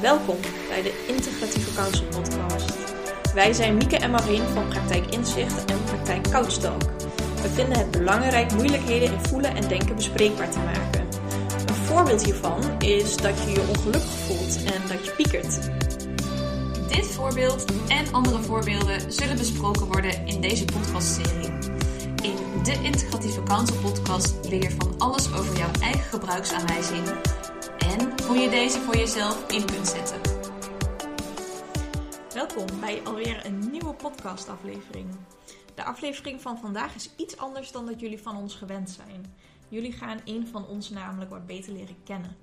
Welkom bij de Integratieve Counsel Podcast. Wij zijn Mieke en Marien van Praktijk Inzicht en Praktijk Couch Talk. We vinden het belangrijk moeilijkheden in voelen en denken bespreekbaar te maken. Een voorbeeld hiervan is dat je je ongelukkig voelt en dat je piekert. Dit voorbeeld en andere voorbeelden zullen besproken worden in deze podcastserie. In de Integratieve Counsel podcast leer je van alles over jouw eigen gebruiksaanwijzing hoe je deze voor jezelf in kunt zetten. Welkom bij alweer een nieuwe podcastaflevering. De aflevering van vandaag is iets anders dan dat jullie van ons gewend zijn. Jullie gaan een van ons namelijk wat beter leren kennen.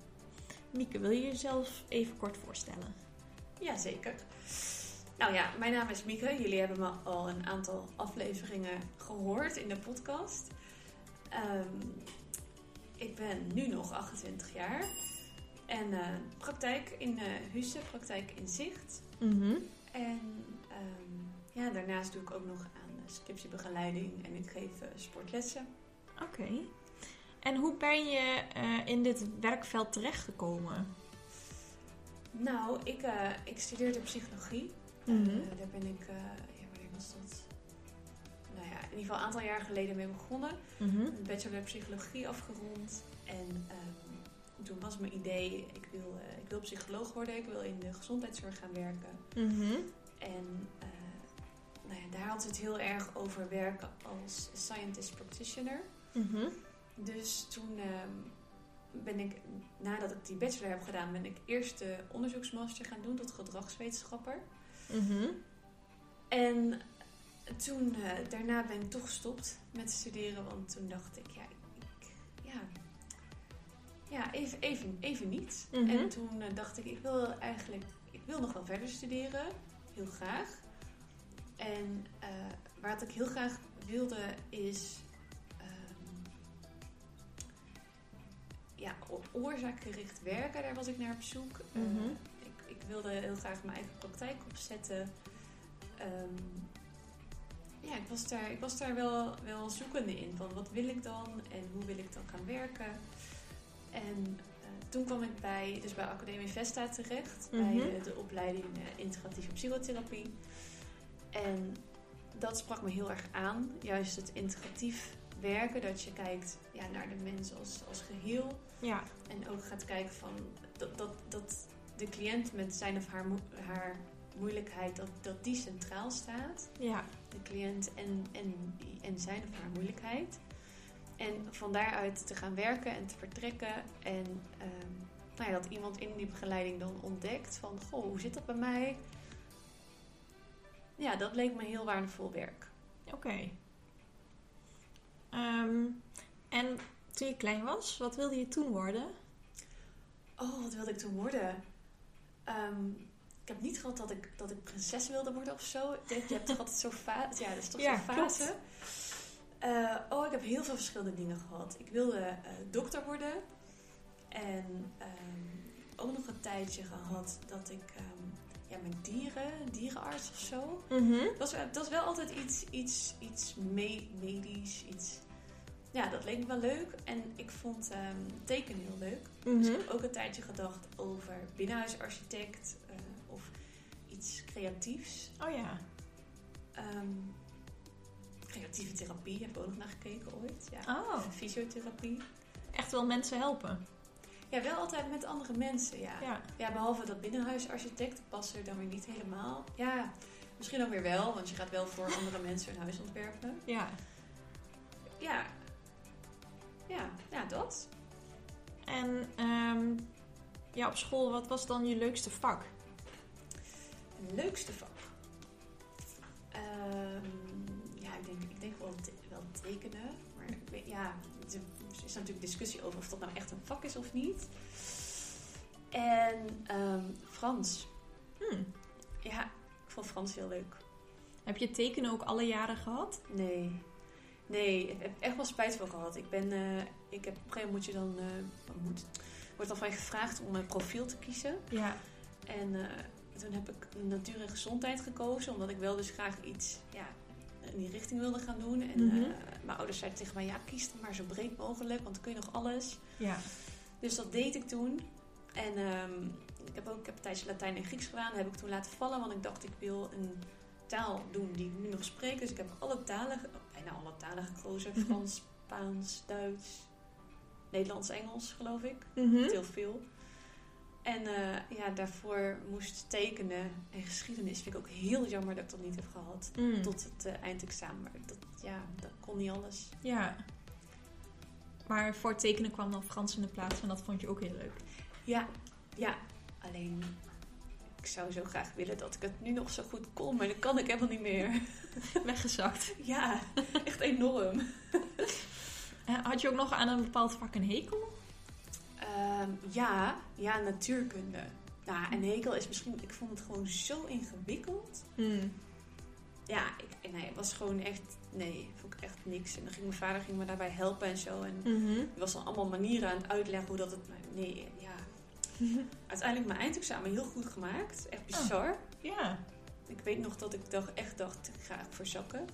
Mieke, wil je jezelf even kort voorstellen? Jazeker. Nou ja, mijn naam is Mieke. Jullie hebben me al een aantal afleveringen gehoord in de podcast. Ehm, ik ben nu nog 28 jaar. En eh, praktijk in uh, Husse, praktijk in zicht. Mhm. En ehm, ja, daarnaast doe ik ook nog aan uh, scriptiebegeleiding en ik geef sportlessen. Oké. En hoe ben je in dit werkveld terechtgekomen? Nou, ik, ik studeerde psychologie. Mhm. daar ben ik, ja, wanneer was dat? Nou ja, in ieder geval een aantal jaar geleden mee begonnen. Mhm. Een bachelor psychologie afgerond. En ehm, toen was mijn idee, ik wil, uh, ik wil psycholoog worden. Ik wil in de gezondheidszorg gaan werken. Mhm. En uh, nou ja, daar had het heel erg over werken als scientist practitioner. Mhm. Dus toen ehm, ben ik, nadat ik die bachelor heb gedaan, ben ik eerst de onderzoeksmaster gaan doen tot gedragswetenschapper. Mhm. En toen, uh, daarna ben ik toch gestopt met studeren, want toen dacht ik, ja, ik, ja, ja even, even, even niet. Mhm. En toen uh, dacht ik, ik wil eigenlijk, ik wil nog wel verder studeren, heel graag. En uh, wat ik heel graag wilde is, um, ja, oorzaakgericht werken, daar was ik naar op zoek. Mhm. ik, ik wilde heel graag mijn eigen praktijk opzetten. Um, ja, ik was daar, ik was daar wel, wel zoekende in. Van wat wil ik dan en hoe wil ik dan gaan werken. En uh, toen kwam ik bij, dus bij Academie Vesta terecht. Mhm. Bij de, de opleiding uh, integratieve psychotherapie. En dat sprak me heel erg aan. Juist het integratief werken. Dat je kijkt ja, naar de mens als, als geheel. Ja. En ook gaat kijken van dat, dat, dat de cliënt met zijn of haar, haar moeilijkheid, dat, dat die centraal staat. Ja. De cliënt en, en, en zijn of haar moeilijkheid. En van daaruit te gaan werken en te vertrekken. En um, nou ja, dat iemand in die begeleiding dan ontdekt van... Goh, hoe zit dat bij mij? Ja, dat leek me heel waardevol werk. Oké. Okay. Um, en toen je klein was, wat wilde je toen worden? Oh, wat wilde ik toen worden? Um, ik heb niet gehad dat ik, dat ik prinses wilde worden of zo. Ik denk, je hebt toch altijd zo'n fase. Ja, dat is toch ja, zo'n fase. Uh, oh, ik heb heel veel verschillende dingen gehad. Ik wilde uh, dokter worden. En um, ook nog een tijdje gehad dat ik um, ja, met dieren, dierenarts of zo. Mm -hmm. dat, was, dat was wel altijd iets, iets, iets me medisch. Iets, ja, dat leek me wel leuk. En ik vond tekenen heel leuk. Mm -hmm. Dus ik heb ook een tijdje gedacht over binnenhuisarchitect of iets creatiefs. Oh ja. Um, creatieve therapie heb ik ook nog naar gekeken ooit. Ja. Oh. Fysiotherapie. Echt wel mensen helpen. Ja, wel altijd met andere mensen, ja. Ja, ja behalve dat binnenhuisarchitect past er dan weer niet helemaal. Ja, misschien ook weer wel, want je gaat wel voor andere mensen een huis ontwerpen. Ja. Ja. Ja, ja dat. En um, ja, op school, wat was dan je leukste vak? leukste vak? Um, wel, te, wel tekenen. Maar ja, er is natuurlijk discussie over of dat nou echt een vak is of niet. En um, Frans. Hmm. Ja, ik vond Frans heel leuk. Heb je tekenen ook alle jaren gehad? Nee. Nee, ik heb echt wel spijt van gehad. Ik ben, uh, ik heb, op een gegeven moment moet je dan, uh, moet, wordt dan van je gevraagd om een profiel te kiezen. Ja. En uh, toen heb ik natuur en gezondheid gekozen, omdat ik wel dus graag iets ja, in die richting wilde gaan doen. En Mhm. uh, mijn ouders zeiden tegen mij, ja, kies dan maar zo breed mogelijk, want dan kun je nog alles. Ja. Dus dat deed ik toen. En um, ik heb ook ik heb een tijdje Latijn en Grieks gedaan. Dat heb ik toen laten vallen, want ik dacht ik wil een taal doen die ik nu nog spreek. Dus ik heb alle talen, bijna alle talen gekozen. Frans, Spaans, Duits, Nederlands, Engels geloof ik. Mhm. Heel veel. En eh, ja, daarvoor moest tekenen en geschiedenis. Vind ik ook heel jammer dat ik dat niet heb gehad. Mm. Tot het eh, eindexamen. Maar dat, ja, dat kon niet alles. Ja. Maar voor tekenen kwam dan Frans in de plaats en dat vond je ook heel leuk. Ja, ja. Alleen, ik zou zo graag willen dat ik het nu nog zo goed kon. Maar dat kan ik helemaal niet meer. Weggezakt. Ja, echt enorm. Had je ook nog aan een bepaald vak een hekel? Ehm, ja, ja, natuurkunde. Nou, en hekel is misschien... Ik vond het gewoon zo ingewikkeld. Mm. Ja, ik, nee, het was gewoon echt... Nee, vond ik echt niks. En dan ging mijn vader ging me daarbij helpen en zo. En Mhm. er was dan allemaal manieren aan het uitleggen hoe dat het... Nee, ja. Uiteindelijk mijn eindexamen heel goed gemaakt. Echt bizar. Ja. Ik weet nog dat ik dacht, echt dacht, ik ga verzakken.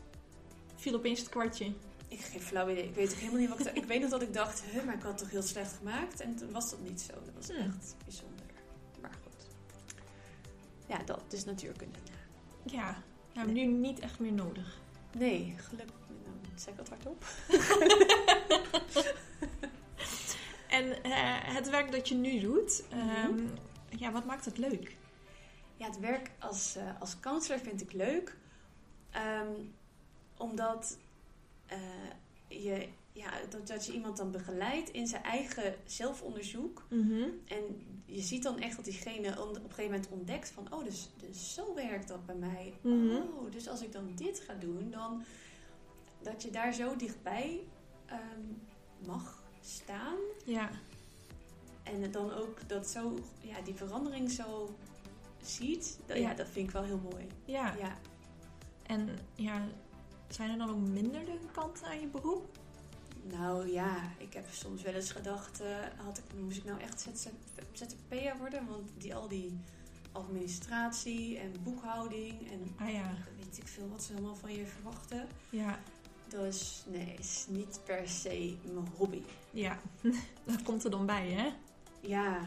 Viel opeens het kwartje. Ik heb geen flauw idee. Ik weet ook helemaal niet wat ik dacht. Ik weet nog dat ik dacht, hè, maar ik had het toch heel slecht gemaakt. En toen was dat niet zo. Dat was Hmm. echt bijzonder. Maar goed. Ja, dat is natuurkunde. Ja. Nou, nu niet echt meer nodig. Nee, gelukkig. Nou, zeg ik dat hardop? En eh, het werk dat je nu doet, ehm, ja, wat maakt het leuk? Ja, het werk als, eh, als counselor vind ik leuk. Ehm, omdat je, ja, dat, dat je iemand dan begeleidt in zijn eigen zelfonderzoek. Mhm. En je ziet dan echt dat diegene op een gegeven moment ontdekt van... Oh, dus, dus zo werkt dat bij mij. Mhm. Oh, dus als ik dan dit ga doen, dan... Dat je daar zo dichtbij ehm, mag staan. Ja. En dan ook dat zo, ja, die verandering zo ziet. Dat, Ja. ja. dat vind ik wel heel mooi. ja. Ja. En ja, zijn er dan ook minder leuke kanten aan je beroep? Nou ja, ik heb soms wel eens gedacht, eh, had ik, moest ik nou echt ZZ ZZP'er worden? Want die, al die administratie en boekhouding en Ah ja. weet ik veel wat ze allemaal van je verwachten. Ja. Dus nee, is niet per se mijn hobby. Ja. dat komt er dan bij, hè? Ja,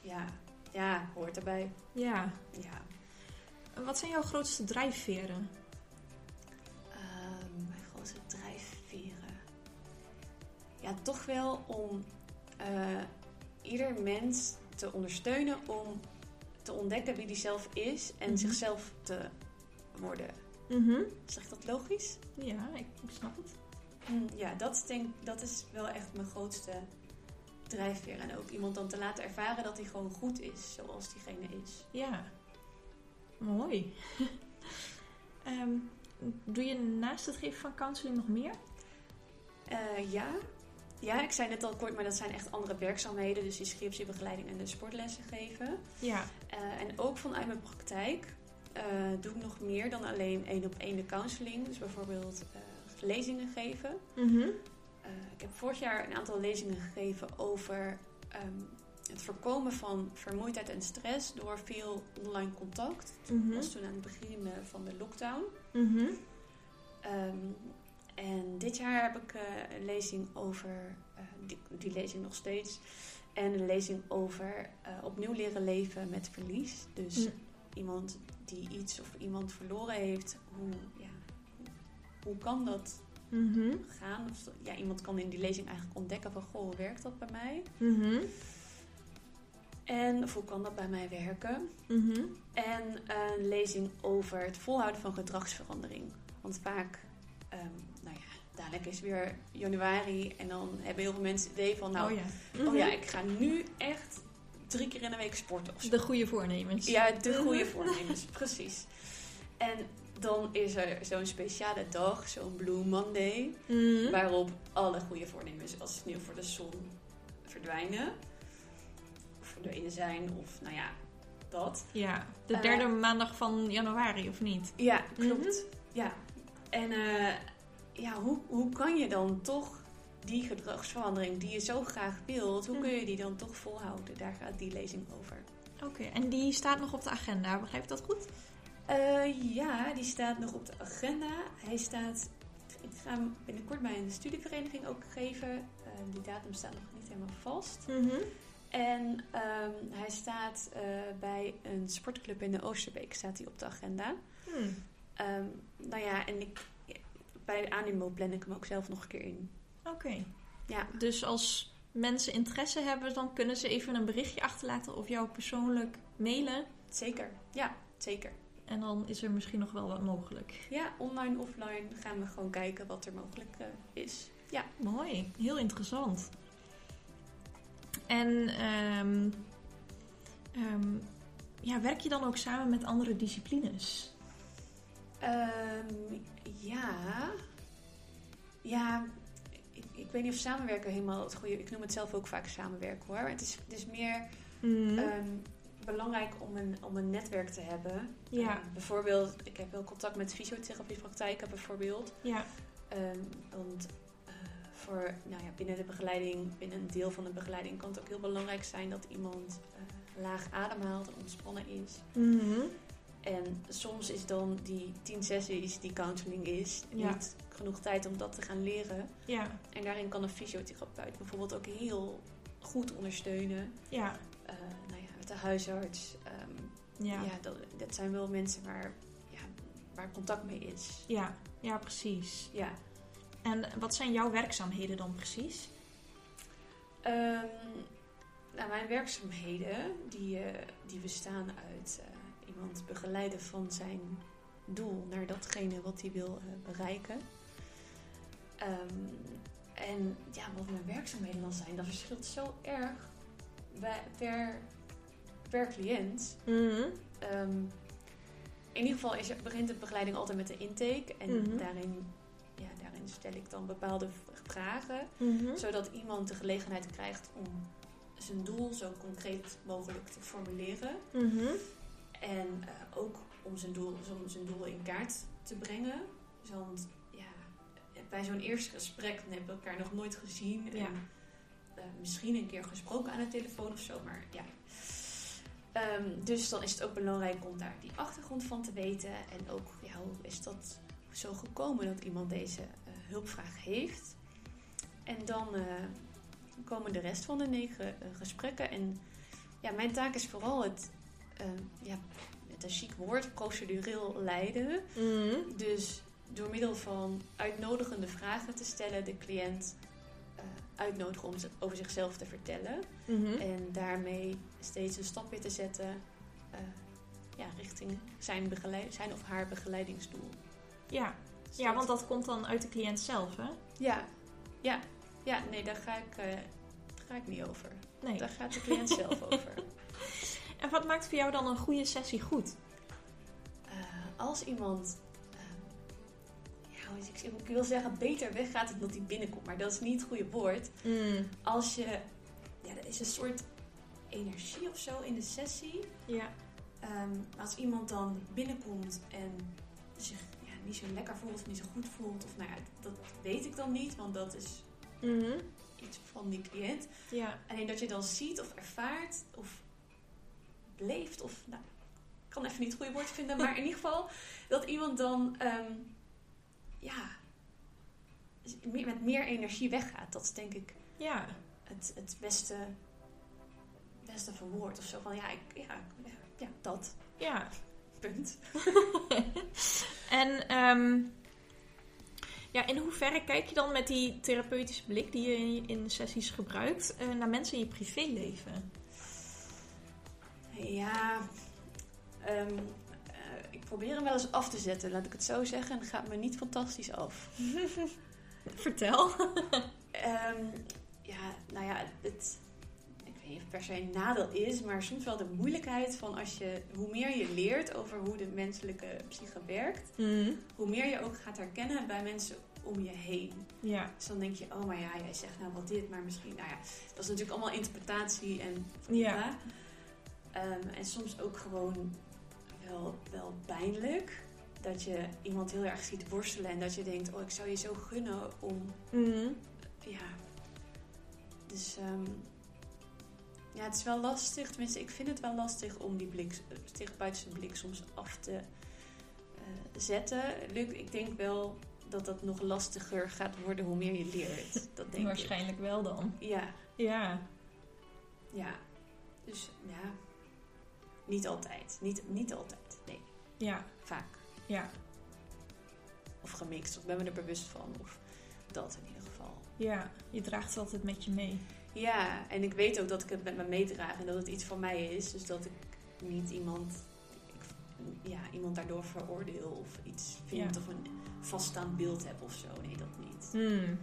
ja, ja, hoort erbij. Ja. Ja. Wat zijn jouw grootste drijfveren? Ja, toch wel om eh, ieder mens te ondersteunen om te ontdekken wie die zelf is en Mhm. zichzelf te worden. Mhm. Zeg ik dat logisch? Ja, ik, snap het. Hm, ja, dat, denk, dat is wel echt mijn grootste drijfveer. En ook iemand dan te laten ervaren dat hij gewoon goed is zoals diegene is. Ja. Mooi. Ehm, doe je naast het geven van counseling nog meer? Eh, ja. Ja, ik zei net al kort, maar dat zijn echt andere werkzaamheden. Dus die scriptiebegeleiding en de sportlessen geven. Ja. Eh, en ook vanuit mijn praktijk eh, doe ik nog meer dan alleen één op één de counseling. Dus bijvoorbeeld eh, lezingen geven. Mhm. Ik heb vorig jaar een aantal lezingen gegeven over ehm, het voorkomen van vermoeidheid en stress door veel online contact. Dat Mhm. was toen aan het begin van de lockdown. Mhm. Ehm, en dit jaar heb ik eh, een lezing over, eh, die, die lezing nog steeds, en een lezing over eh, opnieuw leren leven met verlies. Dus Mm. iemand die iets of iemand verloren heeft, hoe, ja, hoe, kan dat Mhm. gaan? Of, ja, iemand kan in die lezing eigenlijk ontdekken van, goh, hoe werkt dat bij mij? Mhm. En of hoe kan dat bij mij werken? Mhm. En een lezing over het volhouden van gedragsverandering. Want vaak, ehm, dadelijk is weer januari en dan hebben heel veel mensen het idee van, nou, oh ja. oh Mhm. ja, ik ga nu echt drie keer in de week sporten of zo. De goede voornemens. Ja, de goede Mhm. voornemens, precies. En dan is er zo'n speciale dag, zo'n Blue Monday, Mhm. waarop alle goede voornemens als sneeuw voor de zon verdwijnen. Of verdwenen zijn, of nou ja, dat. Ja, de Eh, derde maandag van januari, of niet? Ja, klopt. Ja. En eh, ja, hoe, hoe kan je dan toch die gedragsverandering die je zo graag wilt, hoe Mhm. kun je die dan toch volhouden? Daar gaat die lezing over. Oké, en die staat nog op de agenda, begrijp ik dat goed? Eh, ja, die staat nog op de agenda. Hij staat, ik ga hem binnenkort bij een studievereniging ook geven. Eh, die datum staat nog niet helemaal vast. Mhm. En ehm, hij staat eh, bij een sportclub in de Oosterbeek staat hij op de agenda. Hmm. Ehm, nou ja, en ik, bij Animo plan ik hem ook zelf nog een keer in. Oké. Ja, Dus als mensen interesse hebben, dan kunnen ze even een berichtje achterlaten of jou persoonlijk mailen. zeker. Ja, zeker. En dan is er misschien nog wel wat mogelijk. Ja, online, offline gaan we gewoon kijken wat er mogelijk eh, is. Ja. Mooi, heel interessant. En ehm, ehm, ja, werk je dan ook samen met andere disciplines? Ehm, ja. Ja, ik, ik weet niet of samenwerken helemaal het goede... Ik noem het zelf ook vaak samenwerken hoor. Het is, het is meer Mhm. ehm, belangrijk om een, om een netwerk te hebben. Ja. Eh, bijvoorbeeld, ik heb wel contact met fysiotherapiepraktijken bijvoorbeeld. ja, Ehm, want eh, voor, nou ja, binnen de begeleiding, binnen een deel van de begeleiding kan het ook heel belangrijk zijn dat iemand eh, laag ademhaalt en ontspannen is. Mhm. En soms is dan die tien sessies die counseling is, Ja. niet genoeg tijd om dat te gaan leren. ja, En daarin kan een fysiotherapeut bijvoorbeeld ook heel goed ondersteunen. ja, Eh, nou ja, met de huisarts. ehm, ja, ja, dat, dat zijn wel mensen waar, ja, waar contact mee is. ja, ja, precies. Ja. En wat zijn jouw werkzaamheden dan precies? Ehm, nou, mijn werkzaamheden die, eh, die bestaan uit eh, iemand begeleiden van zijn doel naar datgene wat hij wil eh, bereiken. Ehm, en ja, wat mijn werkzaamheden dan zijn, dat verschilt zo erg bij, per, per cliënt. Mhm. Ehm, in ieder geval is, begint de begeleiding altijd met de intake. En Mhm. daarin, ja, daarin stel ik dan bepaalde vragen Mhm. zodat iemand de gelegenheid krijgt om zijn doel zo concreet mogelijk te formuleren. En eh, ook om zijn, doel, om zijn doel in kaart te brengen. Want ja, bij zo'n eerste gesprek hebben we elkaar nog nooit gezien. Ja. En, eh, misschien een keer gesproken aan de telefoon of zo, maar ja. Ehm, dus dan is het ook belangrijk om daar die achtergrond van te weten. En ook, ja, hoe is dat zo gekomen dat iemand deze eh, hulpvraag heeft? En dan komen de rest van de negen gesprekken. En ja, mijn taak is vooral het, eh, ja, met een chic woord, procedureel leiden. Mhm. Dus door middel van uitnodigende vragen te stellen, de cliënt eh, uitnodigen om over zichzelf te vertellen. Mhm. En daarmee steeds een stap weer te zetten eh, ja, richting zijn, zijn of haar begeleidingsdoel. Ja. Dus ja, dat- want dat komt dan uit de cliënt zelf, hè? Ja, ja, ja, nee, daar ga ik, eh, daar ga ik niet over. Nee. Daar gaat de cliënt zelf over. En wat maakt voor jou dan een goede sessie goed? Eh, als iemand, eh, ja, ik wil zeggen, beter weggaat dan dat hij binnenkomt, maar dat is niet het goede woord. Mm. Als je, ja, er is een soort energie of zo in de sessie. Ja. Ehm, als iemand dan binnenkomt en zich ja, niet zo lekker voelt of niet zo goed voelt, of nou ja, dat weet ik dan niet, want dat is Mhm. iets van die cliënt. Ja. Alleen dat je dan ziet of ervaart of beleeft of, nou, ik kan even niet het goede woord vinden, maar in ieder geval dat iemand dan, ehm, ja, met meer energie weggaat. Dat is denk ik Ja. het, het beste, beste verwoord of zo. Van ja, ik, ja, ja, ja, dat. Ja. Punt. En ehm, ja, in hoeverre kijk je dan met die therapeutische blik die je in, in sessies gebruikt eh, naar mensen in je privéleven? Ja, ehm, eh, ik probeer hem wel eens af te zetten, laat ik het zo zeggen. En het gaat me niet fantastisch af. Vertel. Ehm, ja, nou ja, het, ik weet niet of het per se een nadeel is, maar soms wel de moeilijkheid van als je, hoe meer je leert over hoe de menselijke psyche werkt, Mhm. hoe meer je ook gaat herkennen bij mensen om je heen. Ja. Dus dan denk je, oh maar ja, jij zegt nou wel dit, maar misschien, nou ja, dat is natuurlijk allemaal interpretatie en Ja. ja. Ehm, en soms ook gewoon wel, wel pijnlijk. Dat je iemand heel erg ziet worstelen en dat je denkt, oh ik zou je zo gunnen om Mhm. ja. Dus ehm, ja, het is wel lastig. Tenminste, ik vind het wel lastig om die blik, eh, therapeutische blik soms af te eh, zetten. Luc, ik denk wel dat dat nog lastiger gaat worden hoe meer je leert. Dat denk Waarschijnlijk wel dan. ik. Ja, Ja. ja, dus ja, niet altijd. Niet, niet altijd, nee, Ja, vaak. ja, Of gemixt, of ben me er bewust van. Of dat in ieder geval. ja. Je draagt het altijd met je mee. Ja, en ik weet ook dat ik het met me meedraag en dat het iets van mij is. Dus dat ik niet iemand, ik- ja, iemand daardoor veroordeel of iets vind Ja. of een vaststaand beeld heb of zo. Nee, dat niet. Hmm.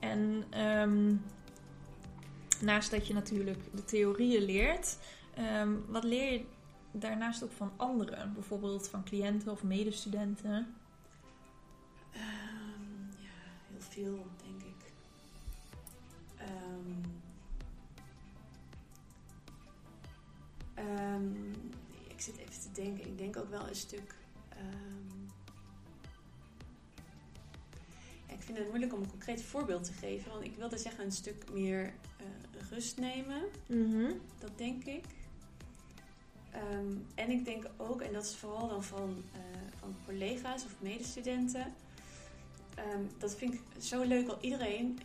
En ehm, naast dat je natuurlijk de theorieën leert, ehm, wat leer je daarnaast ook van anderen? Bijvoorbeeld van cliënten of medestudenten? Ehm, ja, heel veel, denk ik. Ehm, ehm, ik zit even te denken. Ik denk ook wel een stuk. ehm, ja, ik vind het moeilijk om een concreet voorbeeld te geven. Want ik wilde zeggen een stuk meer eh, rust nemen. Dat denk ik. Ehm, en ik denk ook, en dat is vooral dan van, eh, van collega's of medestudenten. ehm, dat vind ik zo leuk al iedereen.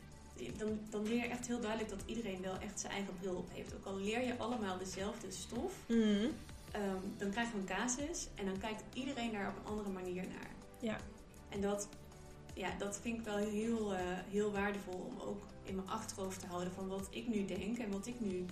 Dan, dan leer je echt heel duidelijk dat iedereen wel echt zijn eigen bril op heeft. Ook al leer je allemaal dezelfde stof, Mhm. ehm, dan krijg je een casus en dan kijkt iedereen daar op een andere manier naar. Ja. En dat, ja, dat vind ik wel heel, eh, heel waardevol om ook in mijn achterhoofd te houden van wat ik nu denk en wat ik nu.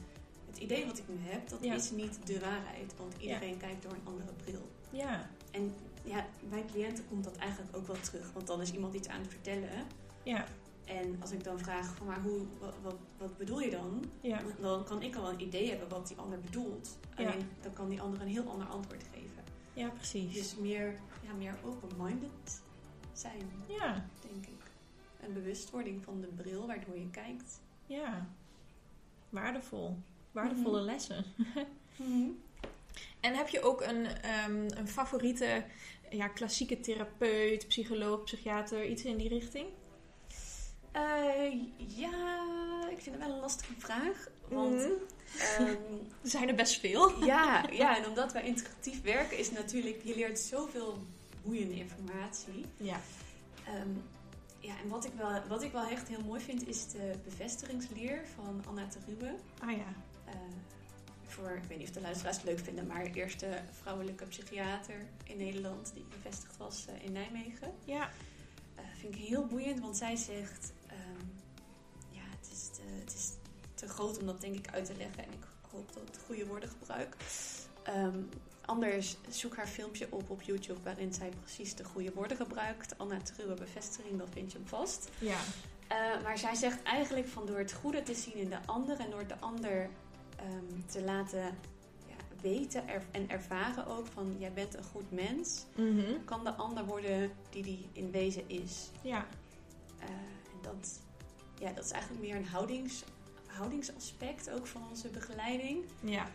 Het idee wat ik nu heb, dat Ja. is niet de waarheid. Want iedereen kijkt door een andere bril. Ja, En ja, bij cliënten komt dat eigenlijk ook wel terug. Want dan is iemand iets aan het vertellen. ja, En als ik dan vraag van maar hoe, wat, wat, wat bedoel je dan? ja, Dan kan ik al een idee hebben wat die ander bedoelt. Ja. Alleen dan kan die ander een heel ander antwoord geven. ja, precies. Dus meer, ja, meer open-minded zijn, Ja, denk ik. Een bewustwording van de bril waardoor je kijkt. ja. Waardevol. Waardevolle Mhm. lessen. En heb je ook een, ehm, een favoriete ja, klassieke therapeut, psycholoog, psychiater, iets in die richting? Eh, ja, ik vind het wel een lastige vraag. Want Mhm. ehm, Er zijn er best veel. ja, ja, en omdat wij integratief werken is natuurlijk, je leert zoveel boeiende informatie. Ja. Ehm, ja, en wat ik, wel, wat ik wel echt heel mooi vind is de bevestigingsleer van Anna Terube. Ah ja. Eh, voor, ik weet niet of de luisteraars het leuk vinden, maar de eerste vrouwelijke psychiater in Nederland die gevestigd was eh, in Nijmegen. Ja. Eh, vind ik heel boeiend, want zij zegt: ehm, Ja, het is, te, het is te groot om dat denk ik uit te leggen en ik hoop dat ik de goede woorden gebruik. Ehm, anders zoek haar filmpje op op YouTube waarin zij precies de goede woorden gebruikt. Anna Truwe bevestiging, dat vind je hem vast. Ja. Maar zij zegt eigenlijk van door het goede te zien in de ander en door de ander ehm, te laten ja, weten er- en ervaren ook van jij bent een goed mens, Mhm. kan de ander worden die die in wezen is. Ja. Eh, en dat, ja, dat is eigenlijk meer een houdings, houdingsaspect ook van onze begeleiding. Ja.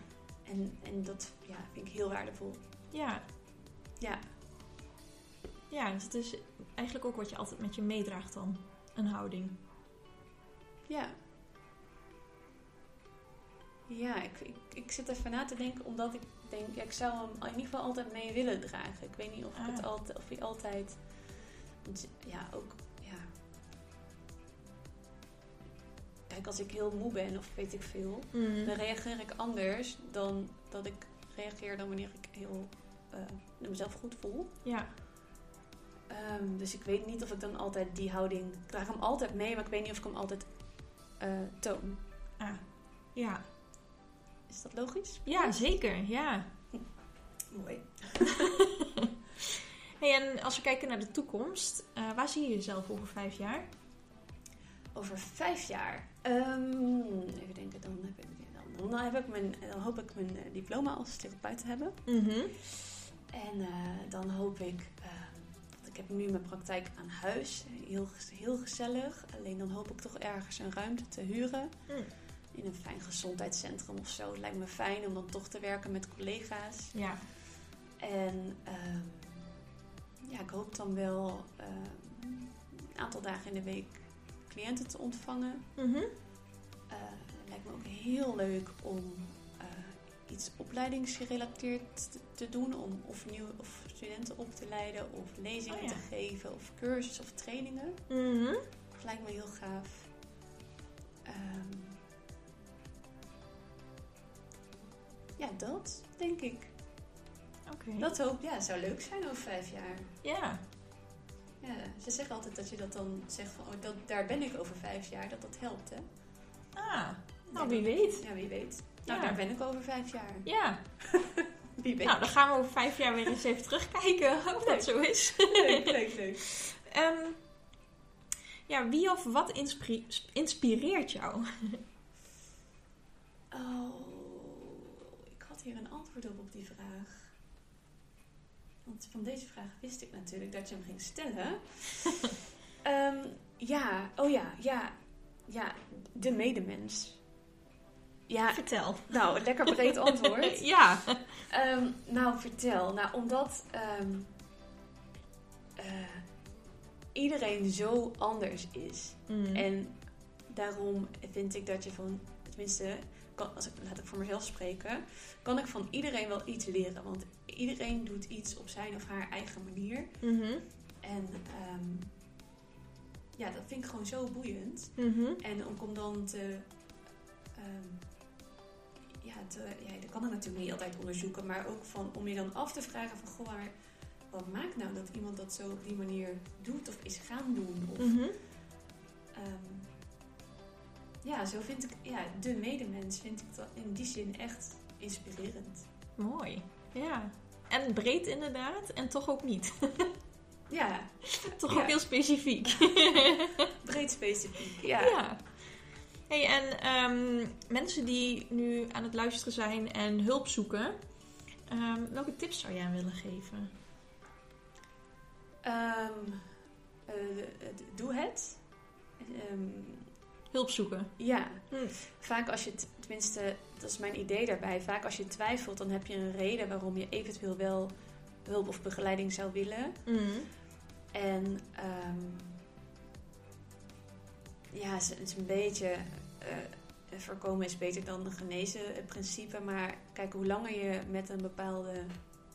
En, en dat ja, vind ik heel waardevol. Ja. Ja, Ja, dus het is eigenlijk ook wat je altijd met je meedraagt dan. Een houding. ja. Ja, ik, ik, ik zit even na te denken omdat ik denk, ja, ik zou hem in ieder geval altijd mee willen dragen. Ik weet niet of ik het Ah. altijd, of hij altijd, ja, ook, ja. Kijk, als ik heel moe ben of weet ik veel, Mhm. dan reageer ik anders dan dat ik reageer dan wanneer ik heel eh, mezelf goed voel. Ja. Ehm, dus ik weet niet of ik dan altijd die houding. Ik draag hem altijd mee, maar ik weet niet of ik hem altijd eh, toon. Ah. Ja. Is dat logisch? Ja, zeker. Ja. Mooi. Hey, en als we kijken naar de toekomst, eh, waar zie je jezelf over vijf jaar? Over vijf jaar. Ehm, even denken, dan heb ik, dan, dan, heb ik mijn, dan hoop ik mijn eh, diploma als therapeut te hebben. Mhm. En eh, dan hoop ik. eh, want ik heb nu mijn praktijk aan huis. Heel, heel gezellig. Alleen dan hoop ik toch ergens een ruimte te huren. Mm. In een fijn gezondheidscentrum of zo. Het lijkt me fijn om dan toch te werken met collega's. Ja. En ehm, ja, ik hoop dan wel ehm, een aantal dagen in de week cliënten te ontvangen. Mhm. Eh, het lijkt me ook heel leuk om eh, iets opleidingsgerelateerd te, te doen. Om of, nieuw, of studenten op te leiden, of lezingen Oh ja. te geven, of cursussen of trainingen. Dat lijkt me heel gaaf. Ehm, ja, dat denk ik. Oké. Dat hoop ja, zou leuk zijn over vijf jaar. Ja. Ja, ze zeggen altijd dat je dat dan zegt van, oh, dat, daar ben ik over vijf jaar, dat dat helpt, hè? Ah, nou wie weet. Ja, wie weet. Nou, Ja. daar ben ik over vijf jaar. Ja. Wie weet. Nou, dan gaan we over vijf jaar weer eens even terugkijken of Leuk. dat zo is. leuk, leuk, leuk. Ehm, ja, wie of wat inspireert jou? Oh, had hier een antwoord op op die vraag. Want van deze vraag wist ik natuurlijk dat je hem ging stellen. Ehm, ja, oh ja, ja, ja, de medemens. Ja, Vertel. nou, lekker breed antwoord. ja. Ehm, nou, vertel. Nou, omdat ehm, eh, iedereen zo anders is. Mm. En daarom vind ik dat je van, tenminste, kan, als ik, laat ik voor mezelf spreken, kan ik van iedereen wel iets leren. Want iedereen doet iets op zijn of haar eigen manier. Mhm. En ehm, ja, dat vind ik gewoon zo boeiend. Mhm. En ook om dan te. ehm, ja, te, ja, dat kan ik natuurlijk niet altijd onderzoeken, maar ook van om je dan af te vragen van goh, maar wat maakt nou dat iemand dat zo op die manier doet of is gaan doen? Of, Mhm. ehm, ja, zo vind ik, ja, de medemens vind ik dat in die zin echt inspirerend. Mooi. Ja. En breed inderdaad, en toch ook niet. Ja, toch Ja. ook heel specifiek. breed specifiek. Ja. Ja. Hey, en ehm, mensen die nu aan het luisteren zijn en hulp zoeken, ehm, welke tips zou jij aan willen geven? Ehm, eh, doe het. Hulp zoeken. ja, Hm. Vaak als je, tenminste, dat is mijn idee daarbij. Vaak als je twijfelt, dan heb je een reden waarom je eventueel wel hulp of begeleiding zou willen. Mm. En ehm, ja, het is- een beetje. eh, voorkomen is beter dan genezen, het principe. Maar kijk, hoe langer je met een bepaalde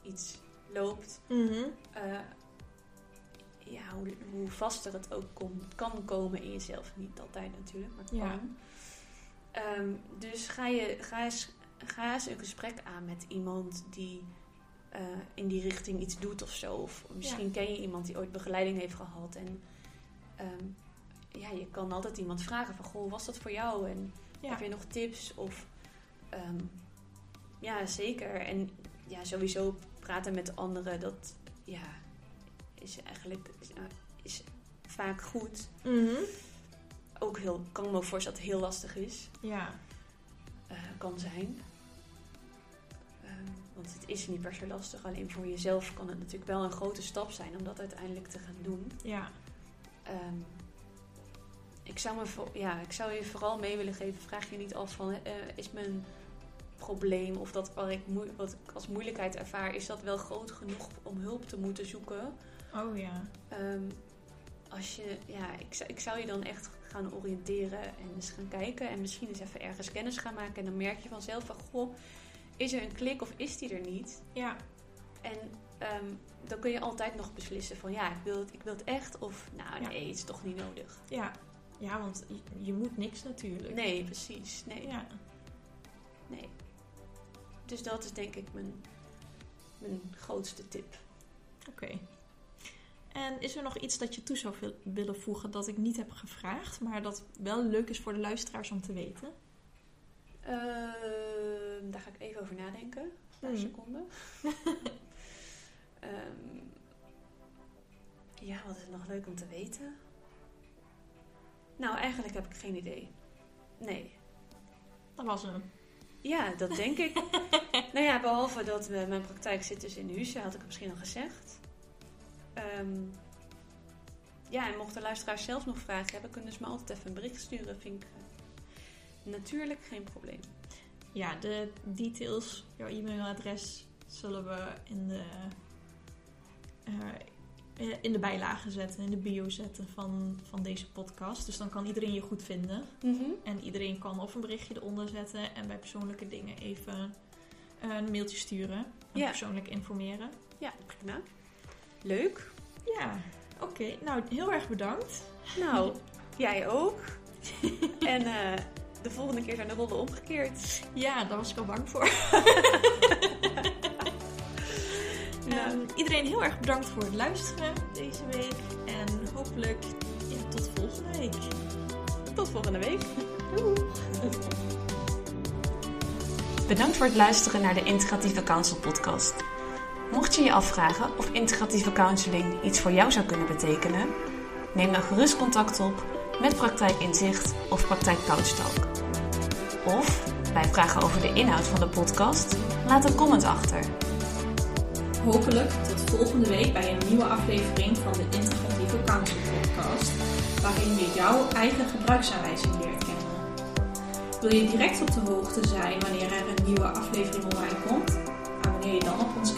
iets loopt, Mhm. eh, ja, hoe, hoe vaster het ook kom- kan komen in jezelf. Niet altijd natuurlijk, maar kan. Ja. Ehm, dus ga, je, ga, eens, ga eens een gesprek aan met iemand die eh, in die richting iets doet of zo. Of misschien ken je iemand die ooit begeleiding heeft gehad. En ehm, ja, je kan altijd iemand vragen van, goh, was dat voor jou? En Ja. heb je nog tips? Of ehm, ja, zeker. En ja, sowieso praten met anderen, dat ja, is eigenlijk is, eh, is vaak goed. Mhm. Ook heel, kan me voorstellen dat het heel lastig is. Ja. eh, kan zijn. Ehm, want het is niet per se lastig. Alleen voor jezelf kan het natuurlijk wel een grote stap zijn om dat uiteindelijk te gaan doen. Ja. Ehm, ik, zou me voor, ja, ik zou je vooral mee willen geven. Vraag je niet af van eh, is mijn probleem of dat wat ik, wat ik als moeilijkheid ervaar, is dat wel groot genoeg om hulp te moeten zoeken? Oh ja. Ehm, als je, ja, ik, zou- ik zou je dan echt gaan oriënteren en eens gaan kijken. En misschien eens even ergens kennis gaan maken. En dan merk je vanzelf van, goh, is er een klik of is die er niet? Ja. En ehm, dan kun je altijd nog beslissen van, ja, ik wil het, ik wil het echt. Of, nou Ja. nee, het is toch niet nodig. Ja. Ja, want je, je moet niks natuurlijk. Nee, precies. Nee, Ja. nee. Dus dat is denk ik mijn, mijn grootste tip. Oké. En is er nog iets dat je toe zou wil- willen voegen dat ik niet heb gevraagd, maar dat wel leuk is voor de luisteraars om te weten? Ehm, daar ga ik even over nadenken. Een paar seconden. Ja, wat is nog leuk om te weten? Nou, eigenlijk heb ik geen idee. Nee. Dat was hem. Ja, dat denk ik. nou ja, behalve dat mijn praktijk zit dus in Huizen, had ik het misschien al gezegd. Ehm, ja, en mochten luisteraars zelf nog vragen hebben, kunnen ze me altijd even een bericht sturen. Vind ik eh, natuurlijk geen probleem. Ja, de details, jouw e-mailadres, zullen we in de, eh, in de bijlage zetten, in de bio zetten van, van deze podcast. Dus dan kan iedereen je goed vinden. En iedereen kan of een berichtje eronder zetten en bij persoonlijke dingen even eh, een mailtje sturen. En Ja. persoonlijk informeren. Ja, prima. Leuk. Ja, oké. Nou, heel erg bedankt. Nou, jij ook. en eh, de volgende keer zijn de rollen omgekeerd. Ja, daar was ik al bang voor. Ehm, iedereen heel erg bedankt voor het luisteren deze week. En hopelijk ja, tot volgende week. Tot volgende week. Bedankt voor het luisteren naar de Integratieve Counsel podcast. Mocht je je afvragen of integratieve counseling iets voor jou zou kunnen betekenen, neem dan gerust contact op met Praktijk Inzicht of Praktijk Couchtalk. Of bij vragen over de inhoud van de podcast, laat een comment achter. Hopelijk tot volgende week bij een nieuwe aflevering van de Integratieve Counsel podcast, waarin je jouw eigen gebruiksaanwijzing leert kennen. Wil je direct op de hoogte zijn wanneer er een nieuwe aflevering online komt? Abonneer je dan op kanaal.